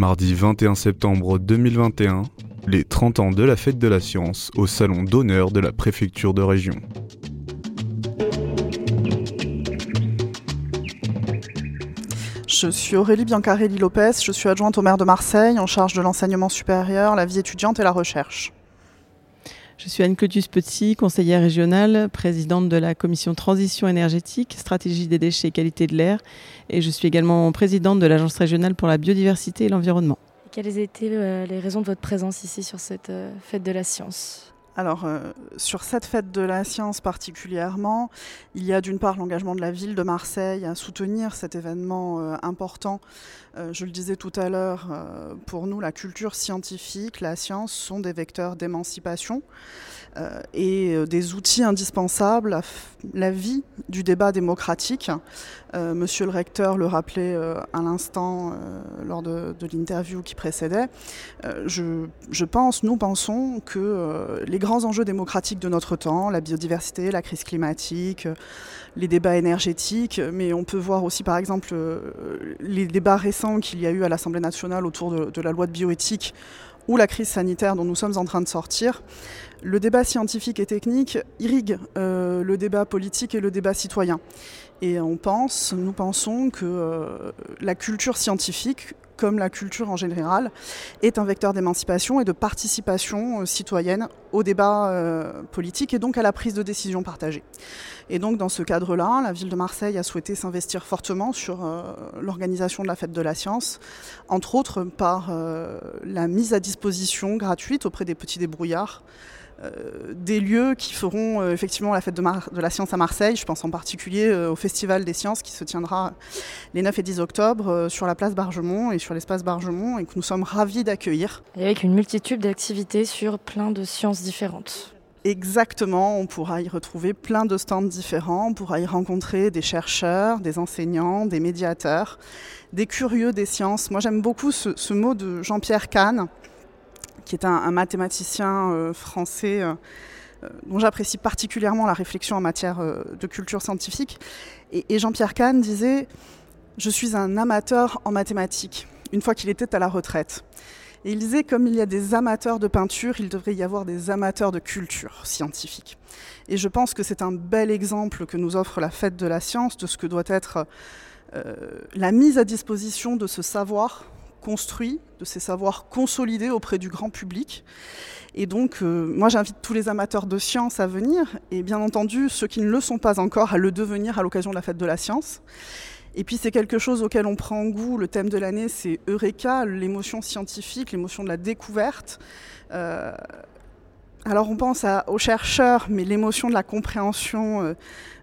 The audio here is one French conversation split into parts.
Mardi 21 septembre 2021, les 30 ans de la fête de la science au salon d'honneur de la préfecture de région. Je suis Aurélie Biancarelli Lopez, je suis adjointe au maire de Marseille en charge de l'enseignement supérieur, la vie étudiante et la recherche. Je suis Anne-Claudius Petit, conseillère régionale, présidente de la commission transition énergétique, stratégie des déchets et qualité de l'air. Et je suis également présidente de l'agence régionale pour la biodiversité et l'environnement. Quelles étaient euh, les raisons de votre présence ici sur cette euh, fête de la science? Alors, euh, sur cette fête de la science particulièrement, il y a d'une part l'engagement de la ville de Marseille à soutenir cet événement important. je le disais tout à l'heure, pour nous, la culture scientifique, la science sont des vecteurs d'émancipation. Euh, et euh, des outils indispensables à la vie du débat démocratique. Euh, monsieur le recteur le rappelait à l'instant lors de, l'interview qui précédait. Je, pense, nous pensons que les grands enjeux démocratiques de notre temps, la biodiversité, la crise climatique, les débats énergétiques, mais on peut voir aussi par exemple les débats récents qu'il y a eu à l'Assemblée nationale autour de, de la loi de bioéthique ou la crise sanitaire dont nous sommes en train de sortir, le débat scientifique et technique irrigue euh, le débat politique et le débat citoyen. Et on pense, nous pensons que euh, la culture scientifique, comme la culture en général, est un vecteur d'émancipation et de participation euh, citoyenne au débat politique et donc à la prise de décision partagée. Et donc dans ce cadre-là, la ville de Marseille a souhaité s'investir fortement sur l'organisation de la fête de la science, entre autres par la mise à disposition gratuite auprès des petits débrouillards euh, des lieux qui feront euh, effectivement la fête de, de, la science à Marseille. Je pense en particulier euh, au Festival des sciences qui se tiendra les 9 et 10 octobre sur la place Bargemont et sur l'espace Bargemont et que nous sommes ravis d'accueillir. Et avec une multitude d'activités sur plein de sciences différentes. Exactement, on pourra y retrouver plein de stands différents, on pourra y rencontrer des chercheurs, des enseignants, des médiateurs, des curieux des sciences. Moi j'aime beaucoup ce, ce mot de Jean-Pierre Kahn, qui est un, mathématicien euh, français euh, euh, dont j'apprécie particulièrement la réflexion en matière de culture scientifique. Et, Jean-Pierre Kahn disait Je suis un amateur en mathématiques, une fois qu'il était à la retraite. Et il disait comme il y a des amateurs de peinture, il devrait y avoir des amateurs de culture scientifique. Et je pense que c'est un bel exemple que nous offre la fête de la science de ce que doit être la mise à disposition de ce savoir construit, de ces savoirs consolidés auprès du grand public. Et donc, euh, moi, j'invite tous les amateurs de science à venir, et bien entendu, ceux qui ne le sont pas encore, à le devenir à l'occasion de la fête de la science. Et puis, c'est quelque chose auquel on prend goût. Le thème de l'année, c'est Eureka, l'émotion scientifique, l'émotion de la découverte. Euh, alors on pense aux chercheurs, mais l'émotion de la compréhension, euh,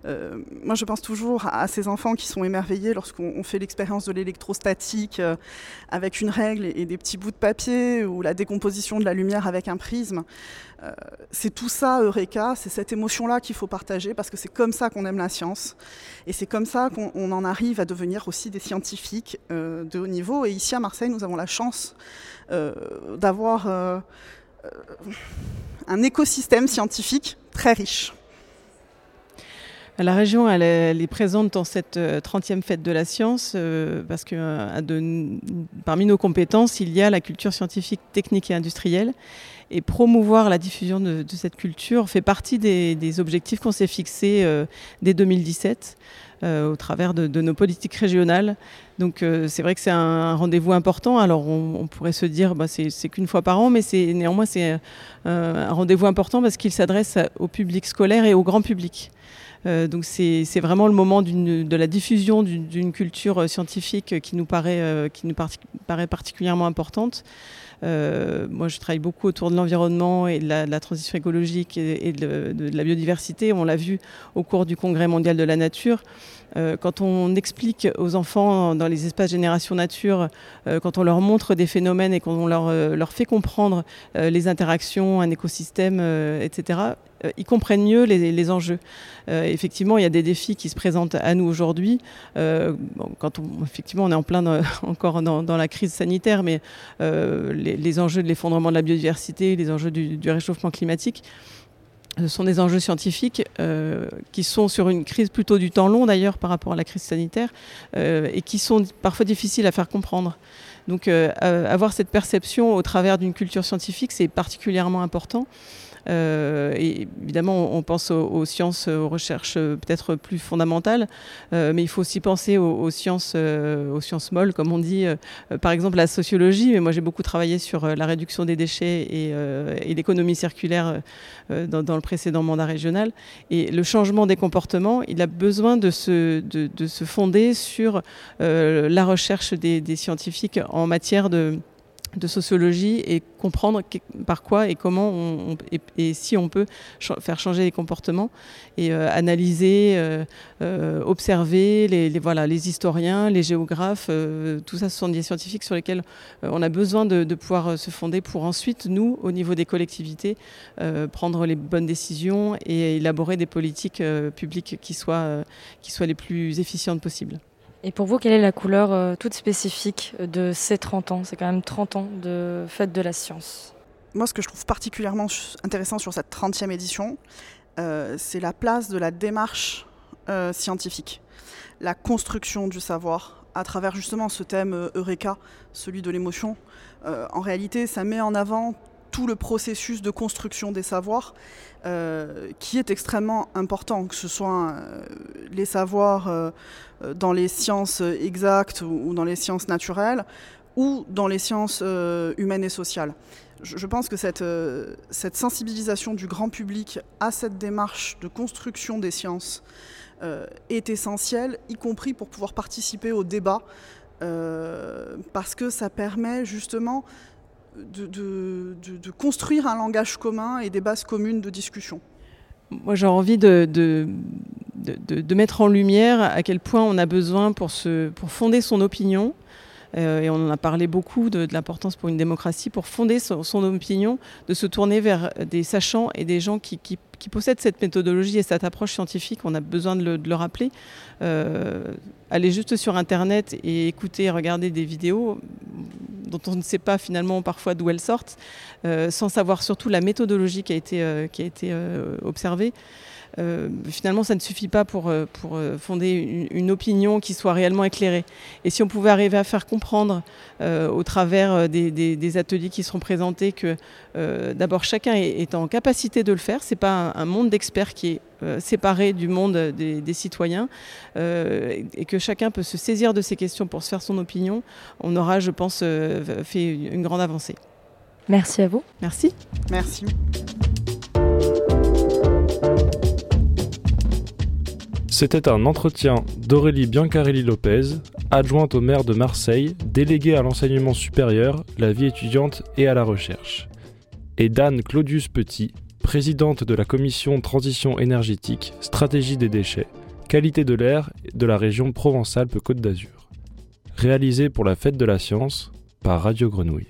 euh, moi je pense toujours à, ces enfants qui sont émerveillés lorsqu'on fait l'expérience de l'électrostatique euh, avec une règle et, des petits bouts de papier, ou la décomposition de la lumière avec un prisme. c'est tout ça, Eureka, c'est cette émotion-là qu'il faut partager, parce que c'est comme ça qu'on aime la science, et c'est comme ça qu'on en arrive à devenir aussi des scientifiques de haut niveau. Et ici à Marseille, nous avons la chance d'avoir un écosystème scientifique très riche. La région, elle est, présente dans cette 30e euh, fête de la science euh, parce que euh, parmi nos compétences, il y a la culture scientifique, technique et industrielle. Et promouvoir la diffusion de, cette culture fait partie des, objectifs qu'on s'est fixés dès 2017 au travers de, nos politiques régionales. Donc c'est vrai que c'est un, rendez-vous important. Alors on, pourrait se dire bah, c'est qu'une fois par an, mais néanmoins c'est un rendez-vous important parce qu'il s'adresse au public scolaire et au grand public. Euh, donc c'est vraiment le moment de la diffusion d'une culture scientifique euh, qui nous paraît particulièrement importante. Euh, moi, je travaille beaucoup autour de l'environnement et de la, transition écologique et, de, la biodiversité. On l'a vu au cours du Congrès mondial de la nature. Euh, quand on explique aux enfants dans les espaces Génération Nature, euh, quand on leur montre des phénomènes et qu'on leur, leur fait comprendre les interactions, un écosystème, etc., ils comprennent mieux les, enjeux. effectivement, il y a des défis qui se présentent à nous aujourd'hui. quand on, effectivement, on est en plein encore dans, la crise sanitaire, mais les, enjeux de l'effondrement de la biodiversité, les enjeux du, réchauffement climatique. Ce sont des enjeux scientifiques euh, qui sont sur une crise plutôt du temps long d'ailleurs par rapport à la crise sanitaire euh, et qui sont parfois difficiles à faire comprendre. Donc avoir cette perception au travers d'une culture scientifique, c'est particulièrement important. Euh, évidemment, on pense aux, sciences, aux recherches euh, peut-être plus fondamentales, euh, mais il faut aussi penser aux, sciences, aux sciences molles, comme on dit. par exemple, la sociologie. Mais moi, j'ai beaucoup travaillé sur la réduction des déchets et, l'économie circulaire dans, le précédent mandat régional. Et le changement des comportements, il a besoin de se, de, se fonder sur la recherche des scientifiques en matière de de sociologie et comprendre par quoi et comment on, et, si on peut faire changer les comportements et euh, analyser, euh, euh, observer les, voilà, les historiens, les géographes, tout ça ce sont des scientifiques sur lesquels on a besoin de, de, pouvoir se fonder pour ensuite, nous, au niveau des collectivités, prendre les bonnes décisions et élaborer des politiques publiques qui soient, qui soient les plus efficientes possibles. Et pour vous, quelle est la couleur euh, toute spécifique de ces 30 ans? C'est quand même 30 ans de fête de la science. Moi, ce que je trouve particulièrement intéressant sur cette 30e édition, euh, c'est la place de la démarche euh, scientifique, la construction du savoir à travers justement ce thème Eureka, celui de l'émotion. en réalité, ça met en avant tout le processus de construction des savoirs euh, qui est extrêmement important, que ce soit euh, les savoirs euh, dans les sciences exactes ou, dans les sciences naturelles ou dans les sciences humaines et sociales. Je, pense que cette, cette, sensibilisation du grand public à cette démarche de construction des sciences est essentielle, y compris pour pouvoir participer au débat, parce que ça permet justement de, construire un langage commun et des bases communes de discussion. Moi, j'ai envie de, de, mettre en lumière à quel point on a besoin pour, se, pour fonder son opinion, euh, et on en a parlé beaucoup de, l'importance pour une démocratie, pour fonder son, opinion, de se tourner vers des sachants et des gens qui, qui, possèdent cette méthodologie et cette approche scientifique. On a besoin de le, rappeler. Euh, aller juste sur Internet et écouter, regarder des vidéos, dont on ne sait pas finalement parfois d'où elles sortent, euh, sans savoir surtout la méthodologie qui a été, euh, euh, observée. finalement, ça ne suffit pas pour, fonder une, opinion qui soit réellement éclairée. Et si on pouvait arriver à faire comprendre au travers des, des, ateliers qui seront présentés que d'abord chacun est, en capacité de le faire, c'est pas un, monde d'experts qui est séparé du monde des, des citoyens et que chacun peut se saisir de ces questions pour se faire son opinion, on aura, je pense, fait une grande avancée. Merci à vous. Merci. Merci. C'était un entretien d'Aurélie Biancarelli-Lopez, adjointe au maire de Marseille, déléguée à l'enseignement supérieur, la vie étudiante et à la recherche, et d'Anne Claudius Petit, présidente de la commission Transition énergétique, stratégie des déchets, qualité de l'air de la région Provence-Alpes-Côte d'Azur. Réalisé pour la Fête de la Science par Radio Grenouille.